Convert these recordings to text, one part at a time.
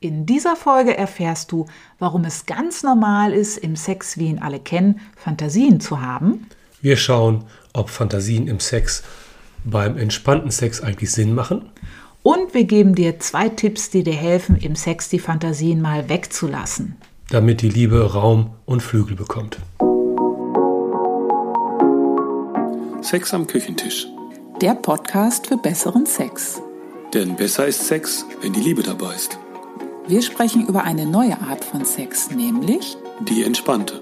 In dieser Folge erfährst du, warum es ganz normal ist, im Sex, wie ihn alle kennen, Fantasien zu haben. Wir schauen, ob Fantasien im Sex beim entspannten Sex eigentlich Sinn machen. Und wir geben dir zwei Tipps, die dir helfen, im Sex die Fantasien mal wegzulassen. Damit die Liebe Raum und Flügel bekommt. Sex am Küchentisch. Der Podcast für besseren Sex. Denn besser ist Sex, wenn die Liebe dabei ist. Wir sprechen über eine neue Art von Sex, nämlich Die entspannte.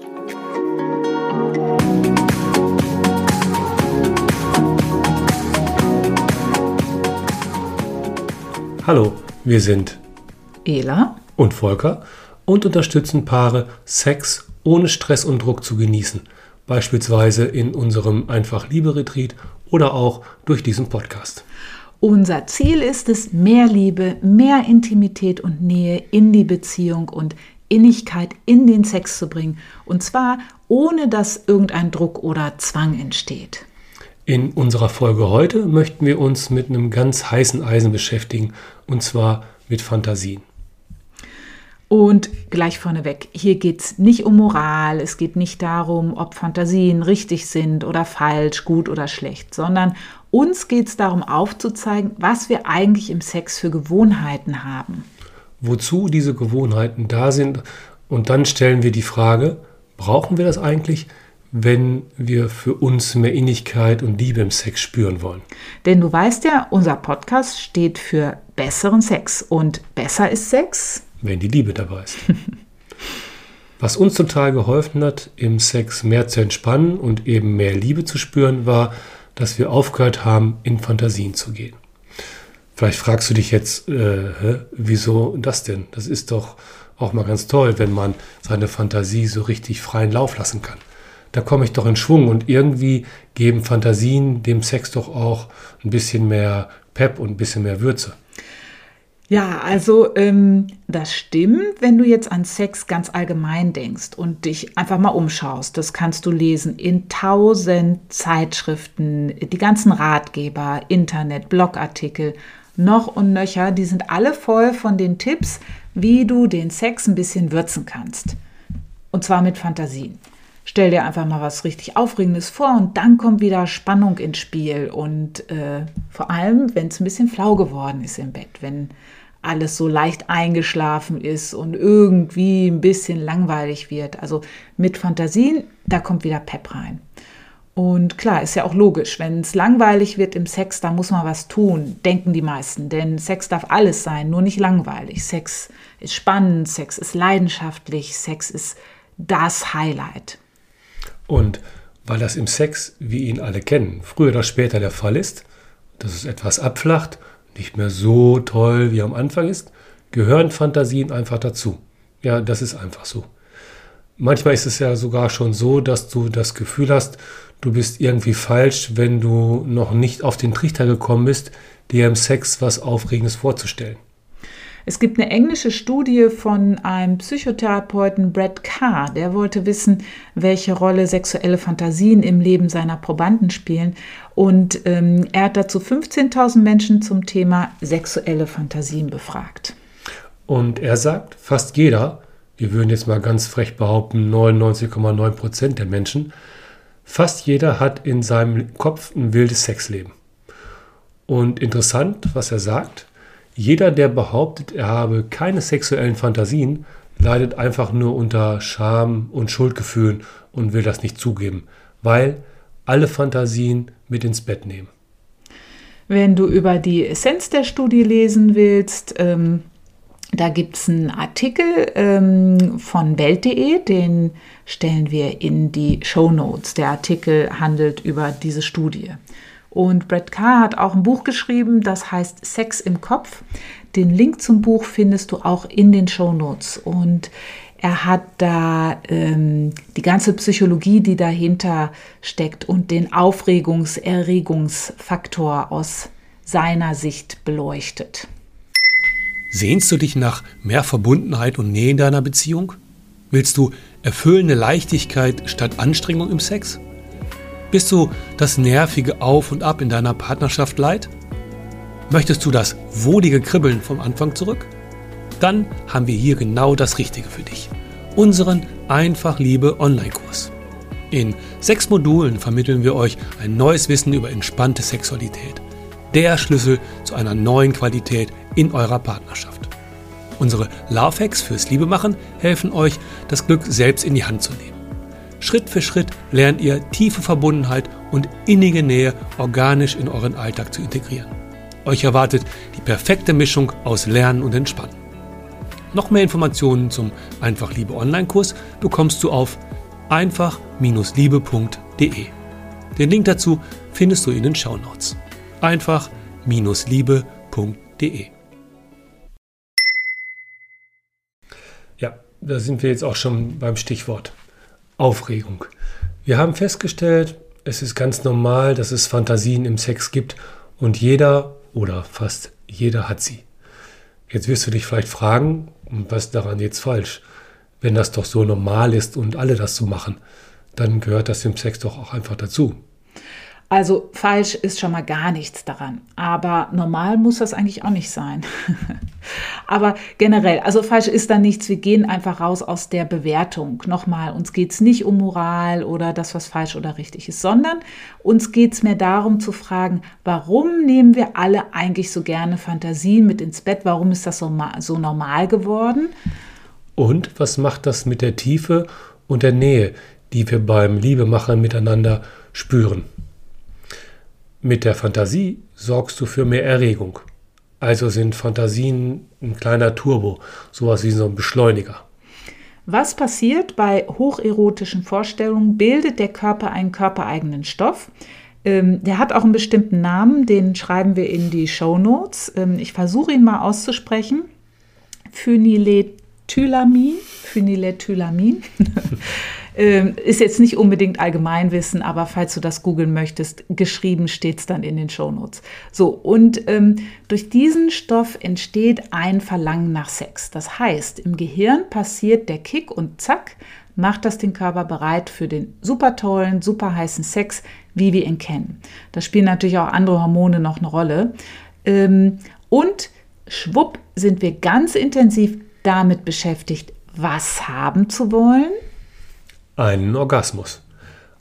Hallo, wir sind Ela und Volker und unterstützen Paare, Sex ohne Stress und Druck zu genießen. Beispielsweise in unserem Einfach Liebe Retreat oder auch durch diesen Podcast. Unser Ziel ist es, mehr Liebe, mehr Intimität und Nähe in die Beziehung und Innigkeit in den Sex zu bringen. Und zwar ohne dass irgendein Druck oder Zwang entsteht. In unserer Folge heute möchten wir uns mit einem ganz heißen Eisen beschäftigen, und zwar mit Fantasien. Und gleich vorneweg, hier geht es nicht um Moral, es geht nicht darum, ob Fantasien richtig sind oder falsch, gut oder schlecht, sondern uns geht es darum aufzuzeigen, was wir eigentlich im Sex für Gewohnheiten haben. Wozu diese Gewohnheiten da sind. Und dann stellen wir die Frage, brauchen wir das eigentlich, wenn wir für uns mehr Innigkeit und Liebe im Sex spüren wollen? Denn du weißt ja, unser Podcast steht für besseren Sex. Und besser ist Sex, wenn die Liebe dabei ist. Was uns total geholfen hat, im Sex mehr zu entspannen und eben mehr Liebe zu spüren, war, dass wir aufgehört haben, in Fantasien zu gehen. Vielleicht fragst du dich jetzt, äh, hä, wieso das denn? Das ist doch auch mal ganz toll, wenn man seine Fantasie so richtig freien Lauf lassen kann. Da komme ich doch in Schwung und irgendwie geben Fantasien dem Sex doch auch ein bisschen mehr Pep und ein bisschen mehr Würze. Ja, also ähm, das stimmt, wenn du jetzt an Sex ganz allgemein denkst und dich einfach mal umschaust. Das kannst du lesen in tausend Zeitschriften, die ganzen Ratgeber, Internet, Blogartikel, noch und nöcher, die sind alle voll von den Tipps, wie du den Sex ein bisschen würzen kannst. Und zwar mit Fantasien. Stell dir einfach mal was richtig Aufregendes vor und dann kommt wieder Spannung ins Spiel. Und äh, vor allem, wenn es ein bisschen flau geworden ist im Bett, wenn alles so leicht eingeschlafen ist und irgendwie ein bisschen langweilig wird. Also mit Fantasien, da kommt wieder Pep rein. Und klar, ist ja auch logisch, wenn es langweilig wird im Sex, da muss man was tun, denken die meisten. Denn Sex darf alles sein, nur nicht langweilig. Sex ist spannend, Sex ist leidenschaftlich, Sex ist das Highlight. Und weil das im Sex, wie ihn alle kennen, früher oder später der Fall ist, dass es etwas abflacht nicht mehr so toll wie am Anfang ist, gehören Fantasien einfach dazu. Ja, das ist einfach so. Manchmal ist es ja sogar schon so, dass du das Gefühl hast, du bist irgendwie falsch, wenn du noch nicht auf den Trichter gekommen bist, dir im Sex was Aufregendes vorzustellen. Es gibt eine englische Studie von einem Psychotherapeuten Brad Carr, der wollte wissen, welche Rolle sexuelle Fantasien im Leben seiner Probanden spielen. Und ähm, er hat dazu 15.000 Menschen zum Thema sexuelle Fantasien befragt. Und er sagt, fast jeder, wir würden jetzt mal ganz frech behaupten, 99,9 Prozent der Menschen, fast jeder hat in seinem Kopf ein wildes Sexleben. Und interessant, was er sagt, jeder, der behauptet, er habe keine sexuellen Fantasien, leidet einfach nur unter Scham und Schuldgefühlen und will das nicht zugeben, weil alle Fantasien mit ins Bett nehmen. Wenn du über die Essenz der Studie lesen willst, ähm, da gibt es einen Artikel ähm, von Welt.de, den stellen wir in die Show Notes. Der Artikel handelt über diese Studie. Und Brett Carr hat auch ein Buch geschrieben, das heißt Sex im Kopf. Den Link zum Buch findest du auch in den Show Notes. Und er hat da ähm, die ganze Psychologie, die dahinter steckt und den Aufregungs-Erregungsfaktor aus seiner Sicht beleuchtet. Sehnst du dich nach mehr Verbundenheit und Nähe in deiner Beziehung? Willst du erfüllende Leichtigkeit statt Anstrengung im Sex? Bist du das nervige Auf und Ab in deiner Partnerschaft leid? Möchtest du das wohlige Kribbeln vom Anfang zurück? Dann haben wir hier genau das Richtige für dich. Unseren Einfach Liebe Online-Kurs. In sechs Modulen vermitteln wir euch ein neues Wissen über entspannte Sexualität. Der Schlüssel zu einer neuen Qualität in eurer Partnerschaft. Unsere Love Hacks fürs Liebemachen helfen euch, das Glück selbst in die Hand zu nehmen. Schritt für Schritt lernt ihr tiefe Verbundenheit und innige Nähe organisch in euren Alltag zu integrieren. Euch erwartet die perfekte Mischung aus Lernen und Entspannen. Noch mehr Informationen zum Einfach Liebe Online-Kurs bekommst du auf einfach-liebe.de. Den Link dazu findest du in den Shownotes. einfach-liebe.de. Ja, da sind wir jetzt auch schon beim Stichwort Aufregung. Wir haben festgestellt, es ist ganz normal, dass es Fantasien im Sex gibt und jeder oder fast jeder hat sie. Jetzt wirst du dich vielleicht fragen, was daran jetzt falsch? Wenn das doch so normal ist und alle das so machen, dann gehört das im Sex doch auch einfach dazu. Also falsch ist schon mal gar nichts daran. Aber normal muss das eigentlich auch nicht sein. Aber generell, also falsch ist da nichts. Wir gehen einfach raus aus der Bewertung. Nochmal, uns geht es nicht um Moral oder das, was falsch oder richtig ist, sondern uns geht es mehr darum zu fragen, warum nehmen wir alle eigentlich so gerne Fantasien mit ins Bett? Warum ist das so, so normal geworden? Und was macht das mit der Tiefe und der Nähe, die wir beim Liebemachen miteinander spüren? Mit der Fantasie sorgst du für mehr Erregung. Also sind Fantasien ein kleiner Turbo, sowas wie so ein Beschleuniger. Was passiert bei hocherotischen Vorstellungen? Bildet der Körper einen körpereigenen Stoff? Ähm, der hat auch einen bestimmten Namen, den schreiben wir in die Show Notes. Ähm, ich versuche ihn mal auszusprechen. Phenylethylamin. Phenylethylamin. Ähm, ist jetzt nicht unbedingt Allgemeinwissen, aber falls du das googeln möchtest, geschrieben steht es dann in den Shownotes. So, und ähm, durch diesen Stoff entsteht ein Verlangen nach Sex. Das heißt, im Gehirn passiert der Kick und zack, macht das den Körper bereit für den super tollen, super heißen Sex, wie wir ihn kennen. Da spielen natürlich auch andere Hormone noch eine Rolle. Ähm, und schwupp sind wir ganz intensiv damit beschäftigt, was haben zu wollen einen Orgasmus.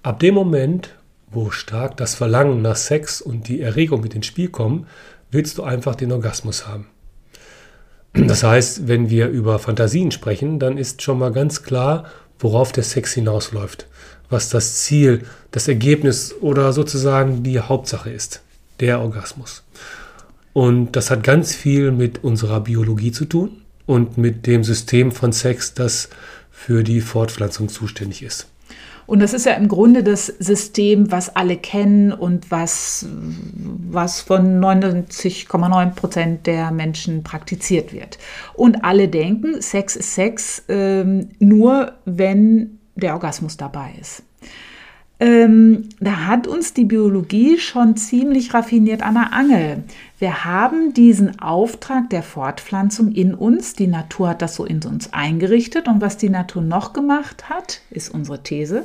Ab dem Moment, wo stark das Verlangen nach Sex und die Erregung mit ins Spiel kommen, willst du einfach den Orgasmus haben. Das heißt, wenn wir über Fantasien sprechen, dann ist schon mal ganz klar, worauf der Sex hinausläuft, was das Ziel, das Ergebnis oder sozusagen die Hauptsache ist, der Orgasmus. Und das hat ganz viel mit unserer Biologie zu tun und mit dem System von Sex, das für die Fortpflanzung zuständig ist. Und das ist ja im Grunde das System, was alle kennen und was, was von 99,9 Prozent der Menschen praktiziert wird. Und alle denken, Sex ist Sex, ähm, nur wenn der Orgasmus dabei ist. Ähm, da hat uns die Biologie schon ziemlich raffiniert an der Angel. Wir haben diesen Auftrag der Fortpflanzung in uns. Die Natur hat das so in uns eingerichtet. Und was die Natur noch gemacht hat, ist unsere These,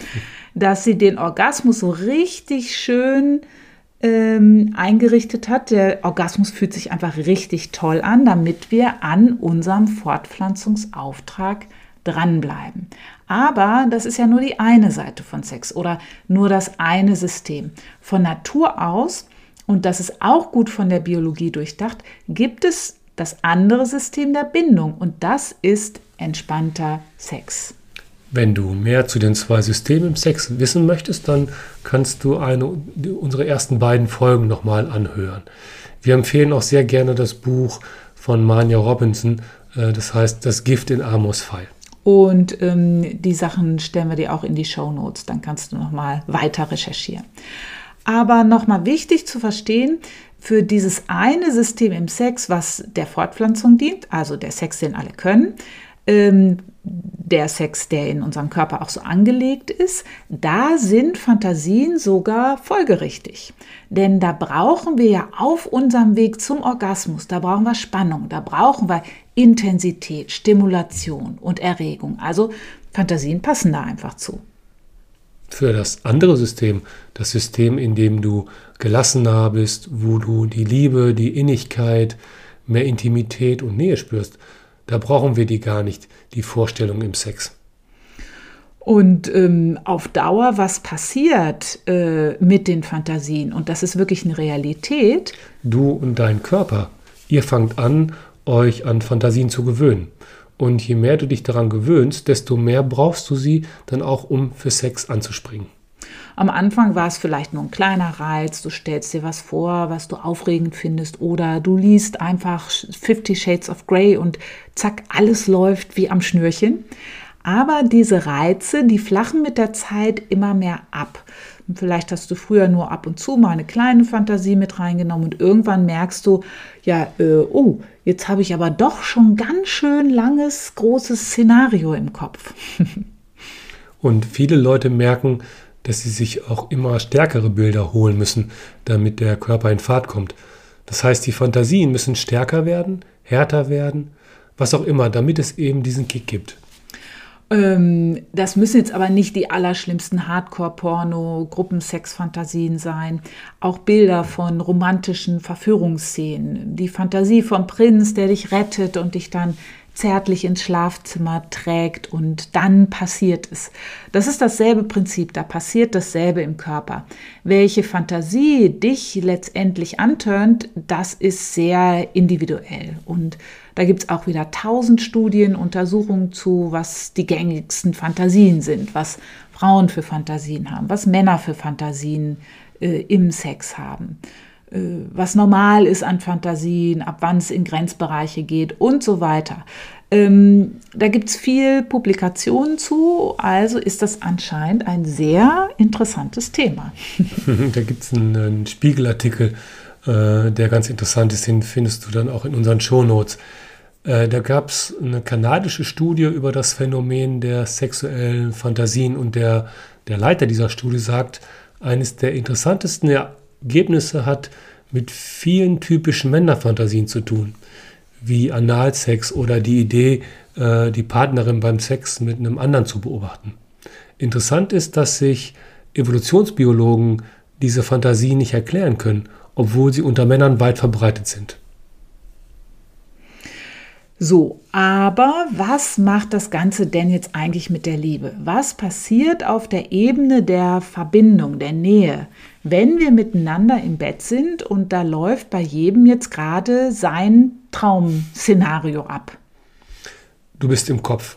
dass sie den Orgasmus so richtig schön ähm, eingerichtet hat. Der Orgasmus fühlt sich einfach richtig toll an, damit wir an unserem Fortpflanzungsauftrag dranbleiben. Aber das ist ja nur die eine Seite von Sex oder nur das eine System. Von Natur aus, und das ist auch gut von der Biologie durchdacht, gibt es das andere System der Bindung und das ist entspannter Sex. Wenn du mehr zu den zwei Systemen im Sex wissen möchtest, dann kannst du eine, unsere ersten beiden Folgen nochmal anhören. Wir empfehlen auch sehr gerne das Buch von Manja Robinson, äh, das heißt Das Gift in Amos Pfeil. Und ähm, die Sachen stellen wir dir auch in die Show Notes. Dann kannst du nochmal weiter recherchieren. Aber nochmal wichtig zu verstehen, für dieses eine System im Sex, was der Fortpflanzung dient, also der Sex, den alle können, ähm, der Sex, der in unserem Körper auch so angelegt ist, da sind Fantasien sogar folgerichtig. Denn da brauchen wir ja auf unserem Weg zum Orgasmus, da brauchen wir Spannung, da brauchen wir Intensität, Stimulation und Erregung. Also Fantasien passen da einfach zu. Für das andere System, das System, in dem du gelassener bist, wo du die Liebe, die Innigkeit mehr Intimität und Nähe spürst, da brauchen wir die gar nicht, die Vorstellung im Sex. Und ähm, auf Dauer, was passiert äh, mit den Fantasien? Und das ist wirklich eine Realität. Du und dein Körper, ihr fangt an, euch an Fantasien zu gewöhnen. Und je mehr du dich daran gewöhnst, desto mehr brauchst du sie dann auch, um für Sex anzuspringen. Am Anfang war es vielleicht nur ein kleiner Reiz, du stellst dir was vor, was du aufregend findest, oder du liest einfach Fifty Shades of Grey und zack, alles läuft wie am Schnürchen. Aber diese Reize, die flachen mit der Zeit immer mehr ab. Vielleicht hast du früher nur ab und zu mal eine kleine Fantasie mit reingenommen und irgendwann merkst du, ja, äh, oh, jetzt habe ich aber doch schon ganz schön langes, großes Szenario im Kopf. und viele Leute merken, dass sie sich auch immer stärkere Bilder holen müssen, damit der Körper in Fahrt kommt. Das heißt, die Fantasien müssen stärker werden, härter werden, was auch immer, damit es eben diesen Kick gibt. Ähm, das müssen jetzt aber nicht die allerschlimmsten Hardcore-Porno, Gruppensex-Fantasien sein. Auch Bilder von romantischen Verführungsszenen. Die Fantasie vom Prinz, der dich rettet und dich dann zärtlich ins Schlafzimmer trägt und dann passiert es. Das ist dasselbe Prinzip, da passiert dasselbe im Körper. Welche Fantasie dich letztendlich antörnt, das ist sehr individuell und da gibt es auch wieder tausend Studien, Untersuchungen zu, was die gängigsten Fantasien sind, was Frauen für Fantasien haben, was Männer für Fantasien äh, im Sex haben. Äh, was normal ist an Fantasien, ab wann es in Grenzbereiche geht und so weiter. Ähm, da gibt es viel Publikationen zu, also ist das anscheinend ein sehr interessantes Thema. da gibt es einen, einen, Spiegelartikel, äh, der ganz interessant ist, den findest du dann auch in unseren Shownotes. Äh, da gab es eine kanadische Studie über das Phänomen der sexuellen Fantasien und der, der Leiter dieser Studie sagt, eines der interessantesten Ergebnisse hat mit vielen typischen Männerfantasien zu tun, wie Analsex oder die Idee, äh, die Partnerin beim Sex mit einem anderen zu beobachten. Interessant ist, dass sich Evolutionsbiologen diese Fantasien nicht erklären können, obwohl sie unter Männern weit verbreitet sind. So, aber was macht das Ganze denn jetzt eigentlich mit der Liebe? Was passiert auf der Ebene der Verbindung, der Nähe, wenn wir miteinander im Bett sind und da läuft bei jedem jetzt gerade sein Traumszenario ab? Du bist im Kopf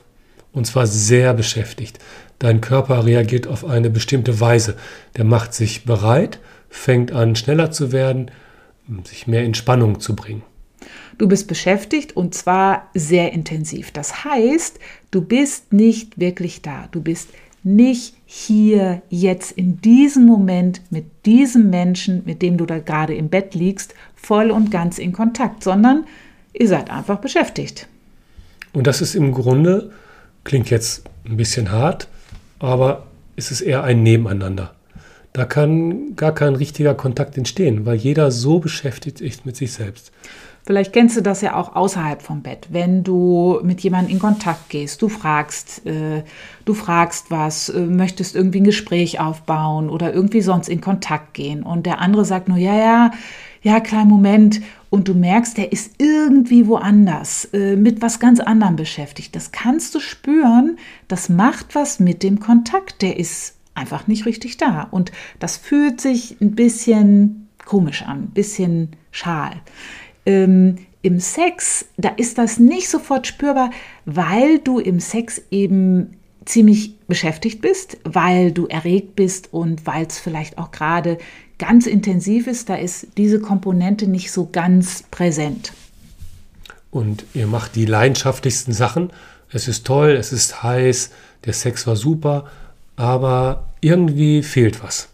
und zwar sehr beschäftigt. Dein Körper reagiert auf eine bestimmte Weise. Der macht sich bereit, fängt an schneller zu werden, sich mehr in Spannung zu bringen. Du bist beschäftigt und zwar sehr intensiv. Das heißt, du bist nicht wirklich da. Du bist nicht hier, jetzt in diesem Moment mit diesem Menschen, mit dem du da gerade im Bett liegst, voll und ganz in Kontakt, sondern ihr seid einfach beschäftigt. Und das ist im Grunde, klingt jetzt ein bisschen hart, aber es ist eher ein Nebeneinander. Da kann gar kein richtiger Kontakt entstehen, weil jeder so beschäftigt ist mit sich selbst. Vielleicht kennst du das ja auch außerhalb vom Bett, wenn du mit jemandem in Kontakt gehst, du fragst, äh, du fragst was, äh, möchtest irgendwie ein Gespräch aufbauen oder irgendwie sonst in Kontakt gehen und der andere sagt nur ja, ja, ja, kleinen Moment. Und du merkst, der ist irgendwie woanders, äh, mit was ganz anderem beschäftigt. Das kannst du spüren, das macht was mit dem Kontakt, der ist einfach nicht richtig da. Und das fühlt sich ein bisschen komisch an, ein bisschen schal ähm, im Sex, da ist das nicht sofort spürbar, weil du im Sex eben ziemlich beschäftigt bist, weil du erregt bist und weil es vielleicht auch gerade ganz intensiv ist, da ist diese Komponente nicht so ganz präsent. Und ihr macht die leidenschaftlichsten Sachen. Es ist toll, es ist heiß, der Sex war super, aber irgendwie fehlt was.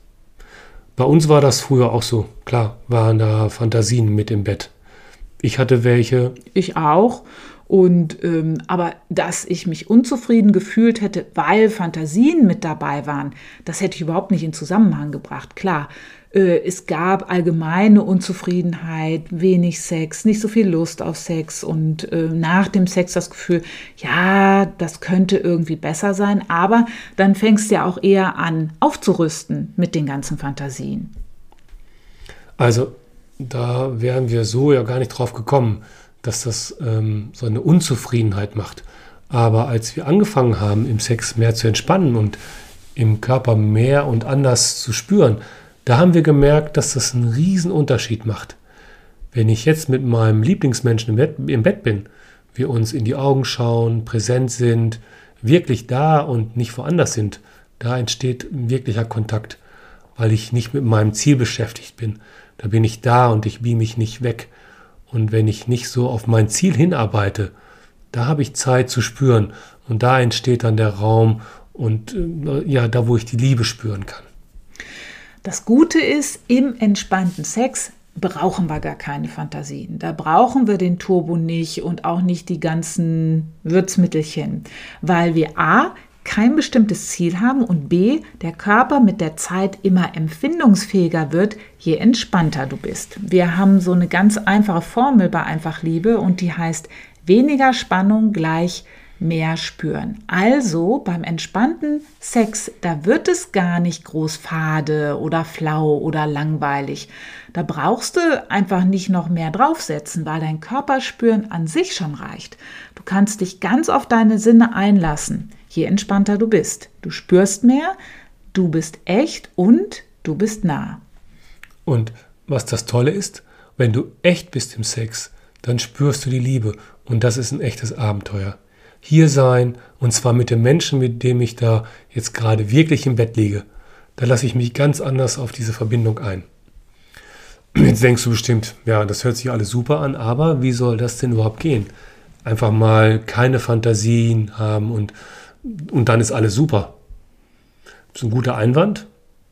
Bei uns war das früher auch so. Klar, waren da Fantasien mit im Bett. Ich hatte welche. Ich auch. Und ähm, aber dass ich mich unzufrieden gefühlt hätte, weil Fantasien mit dabei waren, das hätte ich überhaupt nicht in Zusammenhang gebracht. Klar, äh, es gab allgemeine Unzufriedenheit, wenig Sex, nicht so viel Lust auf Sex und äh, nach dem Sex das Gefühl, ja, das könnte irgendwie besser sein. Aber dann fängst du ja auch eher an, aufzurüsten mit den ganzen Fantasien. Also da wären wir so ja gar nicht drauf gekommen, dass das ähm, so eine Unzufriedenheit macht. Aber als wir angefangen haben, im Sex mehr zu entspannen und im Körper mehr und anders zu spüren, da haben wir gemerkt, dass das einen riesen Unterschied macht. Wenn ich jetzt mit meinem Lieblingsmenschen im Bett, im Bett bin, wir uns in die Augen schauen, präsent sind, wirklich da und nicht woanders sind, da entsteht ein wirklicher Kontakt, weil ich nicht mit meinem Ziel beschäftigt bin. Da bin ich da und ich beam mich nicht weg. Und wenn ich nicht so auf mein Ziel hinarbeite, da habe ich Zeit zu spüren und da entsteht dann der Raum und äh, ja, da wo ich die Liebe spüren kann. Das Gute ist, im entspannten Sex brauchen wir gar keine Fantasien. Da brauchen wir den Turbo nicht und auch nicht die ganzen Würzmittelchen, weil wir a kein bestimmtes Ziel haben und b der Körper mit der Zeit immer empfindungsfähiger wird, je entspannter du bist. Wir haben so eine ganz einfache Formel bei Einfachliebe und die heißt weniger Spannung gleich mehr spüren. Also beim entspannten Sex, da wird es gar nicht groß fade oder flau oder langweilig. Da brauchst du einfach nicht noch mehr draufsetzen, weil dein Körperspüren an sich schon reicht. Du kannst dich ganz auf deine Sinne einlassen, je entspannter du bist. Du spürst mehr, du bist echt und du bist nah. Und was das Tolle ist, wenn du echt bist im Sex, dann spürst du die Liebe und das ist ein echtes Abenteuer hier sein und zwar mit dem Menschen, mit dem ich da jetzt gerade wirklich im Bett liege. Da lasse ich mich ganz anders auf diese Verbindung ein. Jetzt denkst du bestimmt, ja, das hört sich alles super an, aber wie soll das denn überhaupt gehen? Einfach mal keine Fantasien haben und, und dann ist alles super. Das ist ein guter Einwand.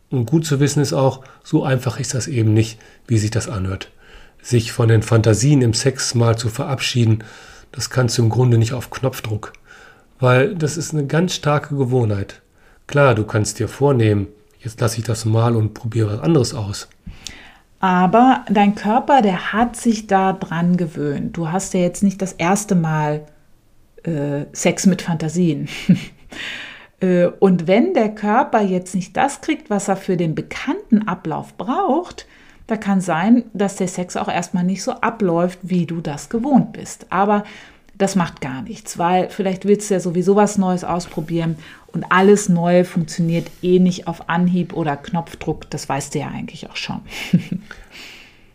Und gut zu wissen ist auch, so einfach ist das eben nicht, wie sich das anhört. Sich von den Fantasien im Sex mal zu verabschieden, das kannst du im Grunde nicht auf Knopfdruck, weil das ist eine ganz starke Gewohnheit. Klar, du kannst dir vornehmen, jetzt lasse ich das mal und probiere was anderes aus. Aber dein Körper, der hat sich da dran gewöhnt. Du hast ja jetzt nicht das erste Mal äh, Sex mit Fantasien. Äh, und wenn der Körper jetzt nicht das kriegt, was er für den bekannten Ablauf braucht, da kann sein, dass der Sex auch erstmal nicht so abläuft, wie du das gewohnt bist. Aber das macht gar nichts, weil vielleicht willst du ja sowieso was Neues ausprobieren und alles Neue funktioniert eh nicht auf Anhieb oder Knopfdruck. Das weißt du ja eigentlich auch schon.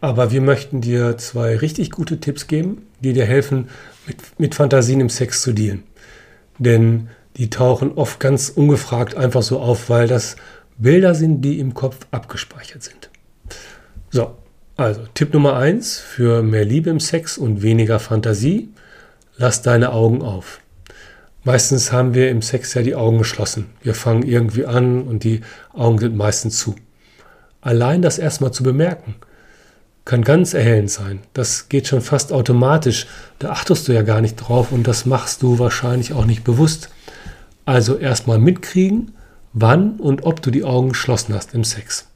Aber wir möchten dir zwei richtig gute Tipps geben, die dir helfen, mit, mit Fantasien im Sex zu dealen. Denn die tauchen oft ganz ungefragt einfach so auf, weil das Bilder sind, die im Kopf abgespeichert sind. So, also Tipp Nummer eins für mehr Liebe im Sex und weniger Fantasie. Lass deine Augen auf. Meistens haben wir im Sex ja die Augen geschlossen. Wir fangen irgendwie an und die Augen sind meistens zu. Allein das erstmal zu bemerken, kann ganz erhellend sein. Das geht schon fast automatisch. Da achtest du ja gar nicht drauf und das machst du wahrscheinlich auch nicht bewusst. Also erstmal mitkriegen, wann und ob du die Augen geschlossen hast im Sex.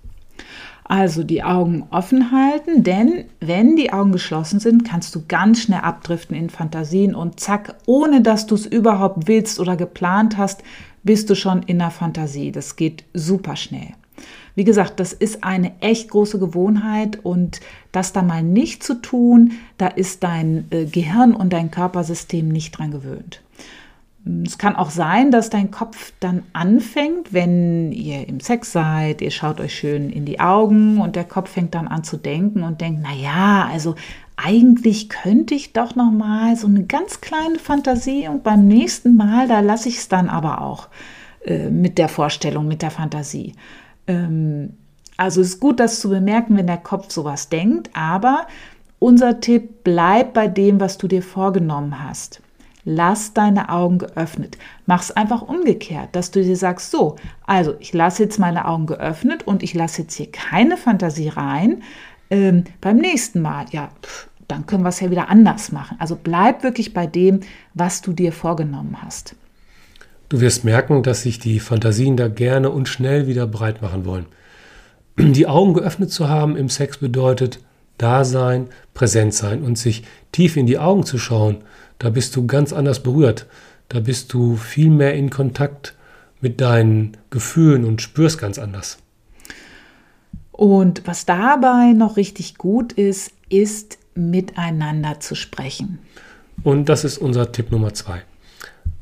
Also die Augen offen halten, denn wenn die Augen geschlossen sind, kannst du ganz schnell abdriften in Fantasien und zack, ohne dass du es überhaupt willst oder geplant hast, bist du schon in der Fantasie. Das geht super schnell. Wie gesagt, das ist eine echt große Gewohnheit und das da mal nicht zu tun, da ist dein äh, Gehirn und dein Körpersystem nicht dran gewöhnt. Es kann auch sein, dass dein Kopf dann anfängt, wenn ihr im Sex seid, ihr schaut euch schön in die Augen und der Kopf fängt dann an zu denken und denkt, na ja, also eigentlich könnte ich doch noch mal so eine ganz kleine Fantasie und beim nächsten Mal, da lasse ich es dann aber auch äh, mit der Vorstellung, mit der Fantasie. Ähm, also es ist gut, das zu bemerken, wenn der Kopf sowas denkt, aber unser Tipp, bleib bei dem, was du dir vorgenommen hast. Lass deine Augen geöffnet. Mach es einfach umgekehrt, dass du dir sagst, so, also ich lasse jetzt meine Augen geöffnet und ich lasse jetzt hier keine Fantasie rein. Ähm, beim nächsten Mal, ja, pff, dann können wir es ja wieder anders machen. Also bleib wirklich bei dem, was du dir vorgenommen hast. Du wirst merken, dass sich die Fantasien da gerne und schnell wieder breit machen wollen. Die Augen geöffnet zu haben im Sex bedeutet, da sein, präsent sein und sich tief in die Augen zu schauen da bist du ganz anders berührt. Da bist du viel mehr in Kontakt mit deinen Gefühlen und spürst ganz anders. Und was dabei noch richtig gut ist, ist miteinander zu sprechen. Und das ist unser Tipp Nummer zwei.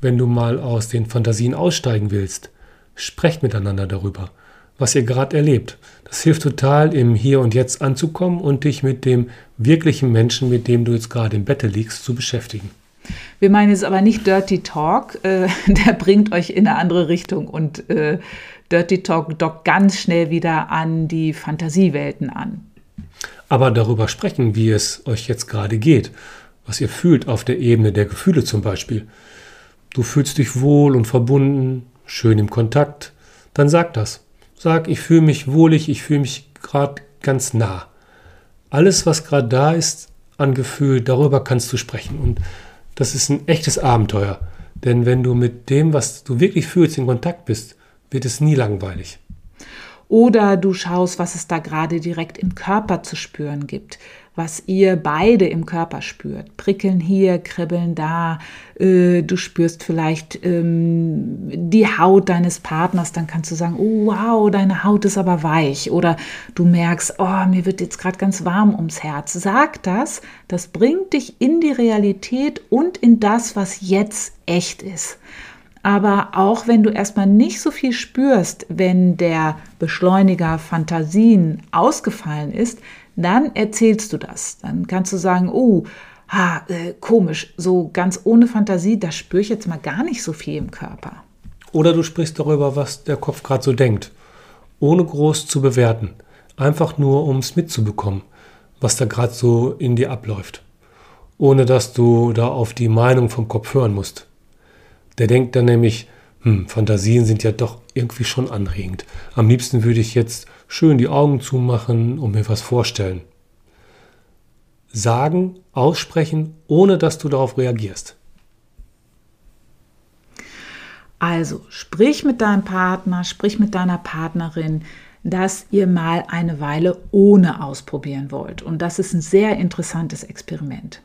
Wenn du mal aus den Fantasien aussteigen willst, sprecht miteinander darüber, was ihr gerade erlebt. Das hilft total, im Hier und Jetzt anzukommen und dich mit dem wirklichen Menschen, mit dem du jetzt gerade im Bette liegst, zu beschäftigen. Wir meinen jetzt aber nicht Dirty Talk, äh, der bringt euch in eine andere Richtung und äh, Dirty Talk dockt ganz schnell wieder an die Fantasiewelten an. Aber darüber sprechen, wie es euch jetzt gerade geht, was ihr fühlt auf der Ebene der Gefühle zum Beispiel. Du fühlst dich wohl und verbunden, schön im Kontakt, dann sag das. Sag, ich fühle mich wohlig, ich fühle mich gerade ganz nah. Alles, was gerade da ist an Gefühl, darüber kannst du sprechen. Und das ist ein echtes Abenteuer. Denn wenn du mit dem, was du wirklich fühlst, in Kontakt bist, wird es nie langweilig. Oder du schaust, was es da gerade direkt im Körper zu spüren gibt, was ihr beide im Körper spürt. Prickeln hier, kribbeln da. Äh, du spürst vielleicht ähm, die Haut deines Partners, dann kannst du sagen, oh wow, deine Haut ist aber weich. Oder du merkst, oh, mir wird jetzt gerade ganz warm ums Herz. Sag das, das bringt dich in die Realität und in das, was jetzt echt ist. Aber auch wenn du erstmal nicht so viel spürst, wenn der Beschleuniger Fantasien ausgefallen ist, dann erzählst du das. Dann kannst du sagen, oh, ha, äh, komisch, so ganz ohne Fantasie, da spüre ich jetzt mal gar nicht so viel im Körper. Oder du sprichst darüber, was der Kopf gerade so denkt, ohne groß zu bewerten, einfach nur um es mitzubekommen, was da gerade so in dir abläuft, ohne dass du da auf die Meinung vom Kopf hören musst. Der denkt dann nämlich, hm, Fantasien sind ja doch irgendwie schon anregend. Am liebsten würde ich jetzt schön die Augen zumachen und mir was vorstellen. Sagen, aussprechen, ohne dass du darauf reagierst. Also, sprich mit deinem Partner, sprich mit deiner Partnerin, dass ihr mal eine Weile ohne ausprobieren wollt. Und das ist ein sehr interessantes Experiment.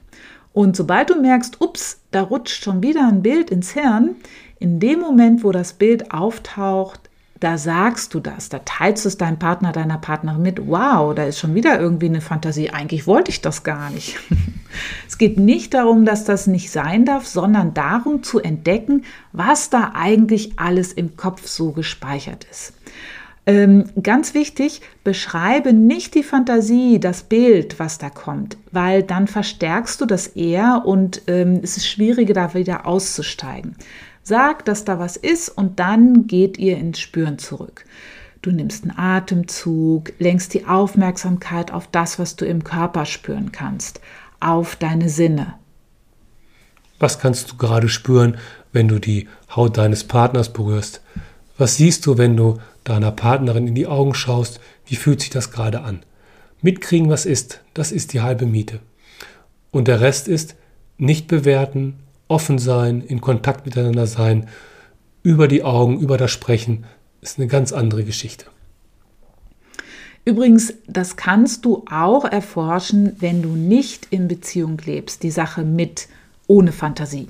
Und sobald du merkst, ups, da rutscht schon wieder ein Bild ins Hirn, in dem Moment, wo das Bild auftaucht, da sagst du das, da teilst du es deinem Partner, deiner Partnerin mit, wow, da ist schon wieder irgendwie eine Fantasie, eigentlich wollte ich das gar nicht. es geht nicht darum, dass das nicht sein darf, sondern darum zu entdecken, was da eigentlich alles im Kopf so gespeichert ist. Ähm, ganz wichtig, beschreibe nicht die Fantasie, das Bild, was da kommt, weil dann verstärkst du das eher und ähm, es ist schwieriger, da wieder auszusteigen. Sag, dass da was ist und dann geht ihr ins Spüren zurück. Du nimmst einen Atemzug, lenkst die Aufmerksamkeit auf das, was du im Körper spüren kannst, auf deine Sinne. Was kannst du gerade spüren, wenn du die Haut deines Partners berührst? Was siehst du, wenn du deiner Partnerin in die Augen schaust, wie fühlt sich das gerade an. Mitkriegen, was ist, das ist die halbe Miete. Und der Rest ist nicht bewerten, offen sein, in Kontakt miteinander sein, über die Augen, über das Sprechen, ist eine ganz andere Geschichte. Übrigens, das kannst du auch erforschen, wenn du nicht in Beziehung lebst, die Sache mit ohne Fantasie.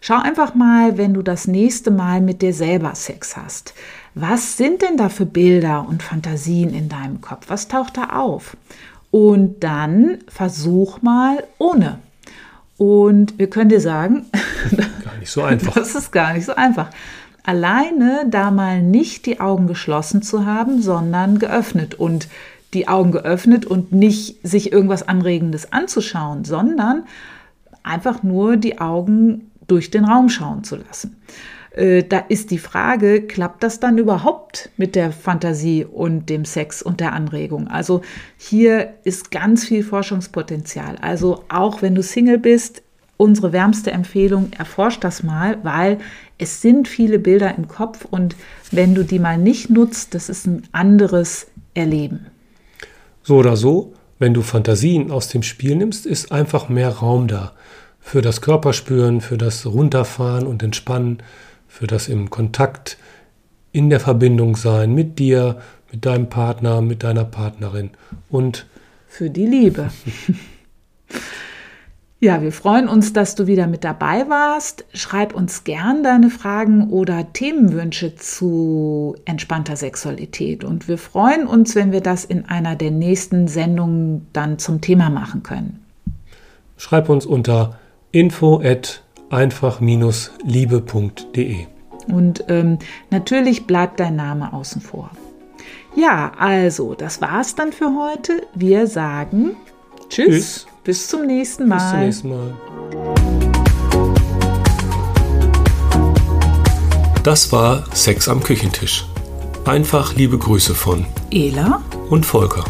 Schau einfach mal, wenn du das nächste Mal mit dir selber Sex hast. Was sind denn da für Bilder und Fantasien in deinem Kopf? Was taucht da auf? Und dann versuch mal ohne. Und wir können dir sagen, gar nicht so einfach. Das ist gar nicht so einfach. Alleine da mal nicht die Augen geschlossen zu haben, sondern geöffnet und die Augen geöffnet und nicht sich irgendwas Anregendes anzuschauen, sondern einfach nur die Augen durch den Raum schauen zu lassen. Äh, da ist die Frage, klappt das dann überhaupt mit der Fantasie und dem Sex und der Anregung? Also hier ist ganz viel Forschungspotenzial. Also auch wenn du Single bist, unsere wärmste Empfehlung, erforsch das mal, weil es sind viele Bilder im Kopf und wenn du die mal nicht nutzt, das ist ein anderes Erleben. So oder so, wenn du Fantasien aus dem Spiel nimmst, ist einfach mehr Raum da für das Körperspüren, für das Runterfahren und Entspannen, für das im Kontakt, in der Verbindung sein mit dir, mit deinem Partner, mit deiner Partnerin und für die Liebe. Ja, wir freuen uns, dass du wieder mit dabei warst. Schreib uns gern deine Fragen oder Themenwünsche zu entspannter Sexualität. Und wir freuen uns, wenn wir das in einer der nächsten Sendungen dann zum Thema machen können. schreib uns unter info einfach-liebe.de. Und ähm, natürlich bleibt dein Name außen vor. Ja, also, das war's dann für heute. Wir sagen Tschüss. Tschüss. Bis zum nächsten Mal. Bis zum nächsten Mal. Das war Sex am Küchentisch. Einfach liebe Grüße von Ela und Volker.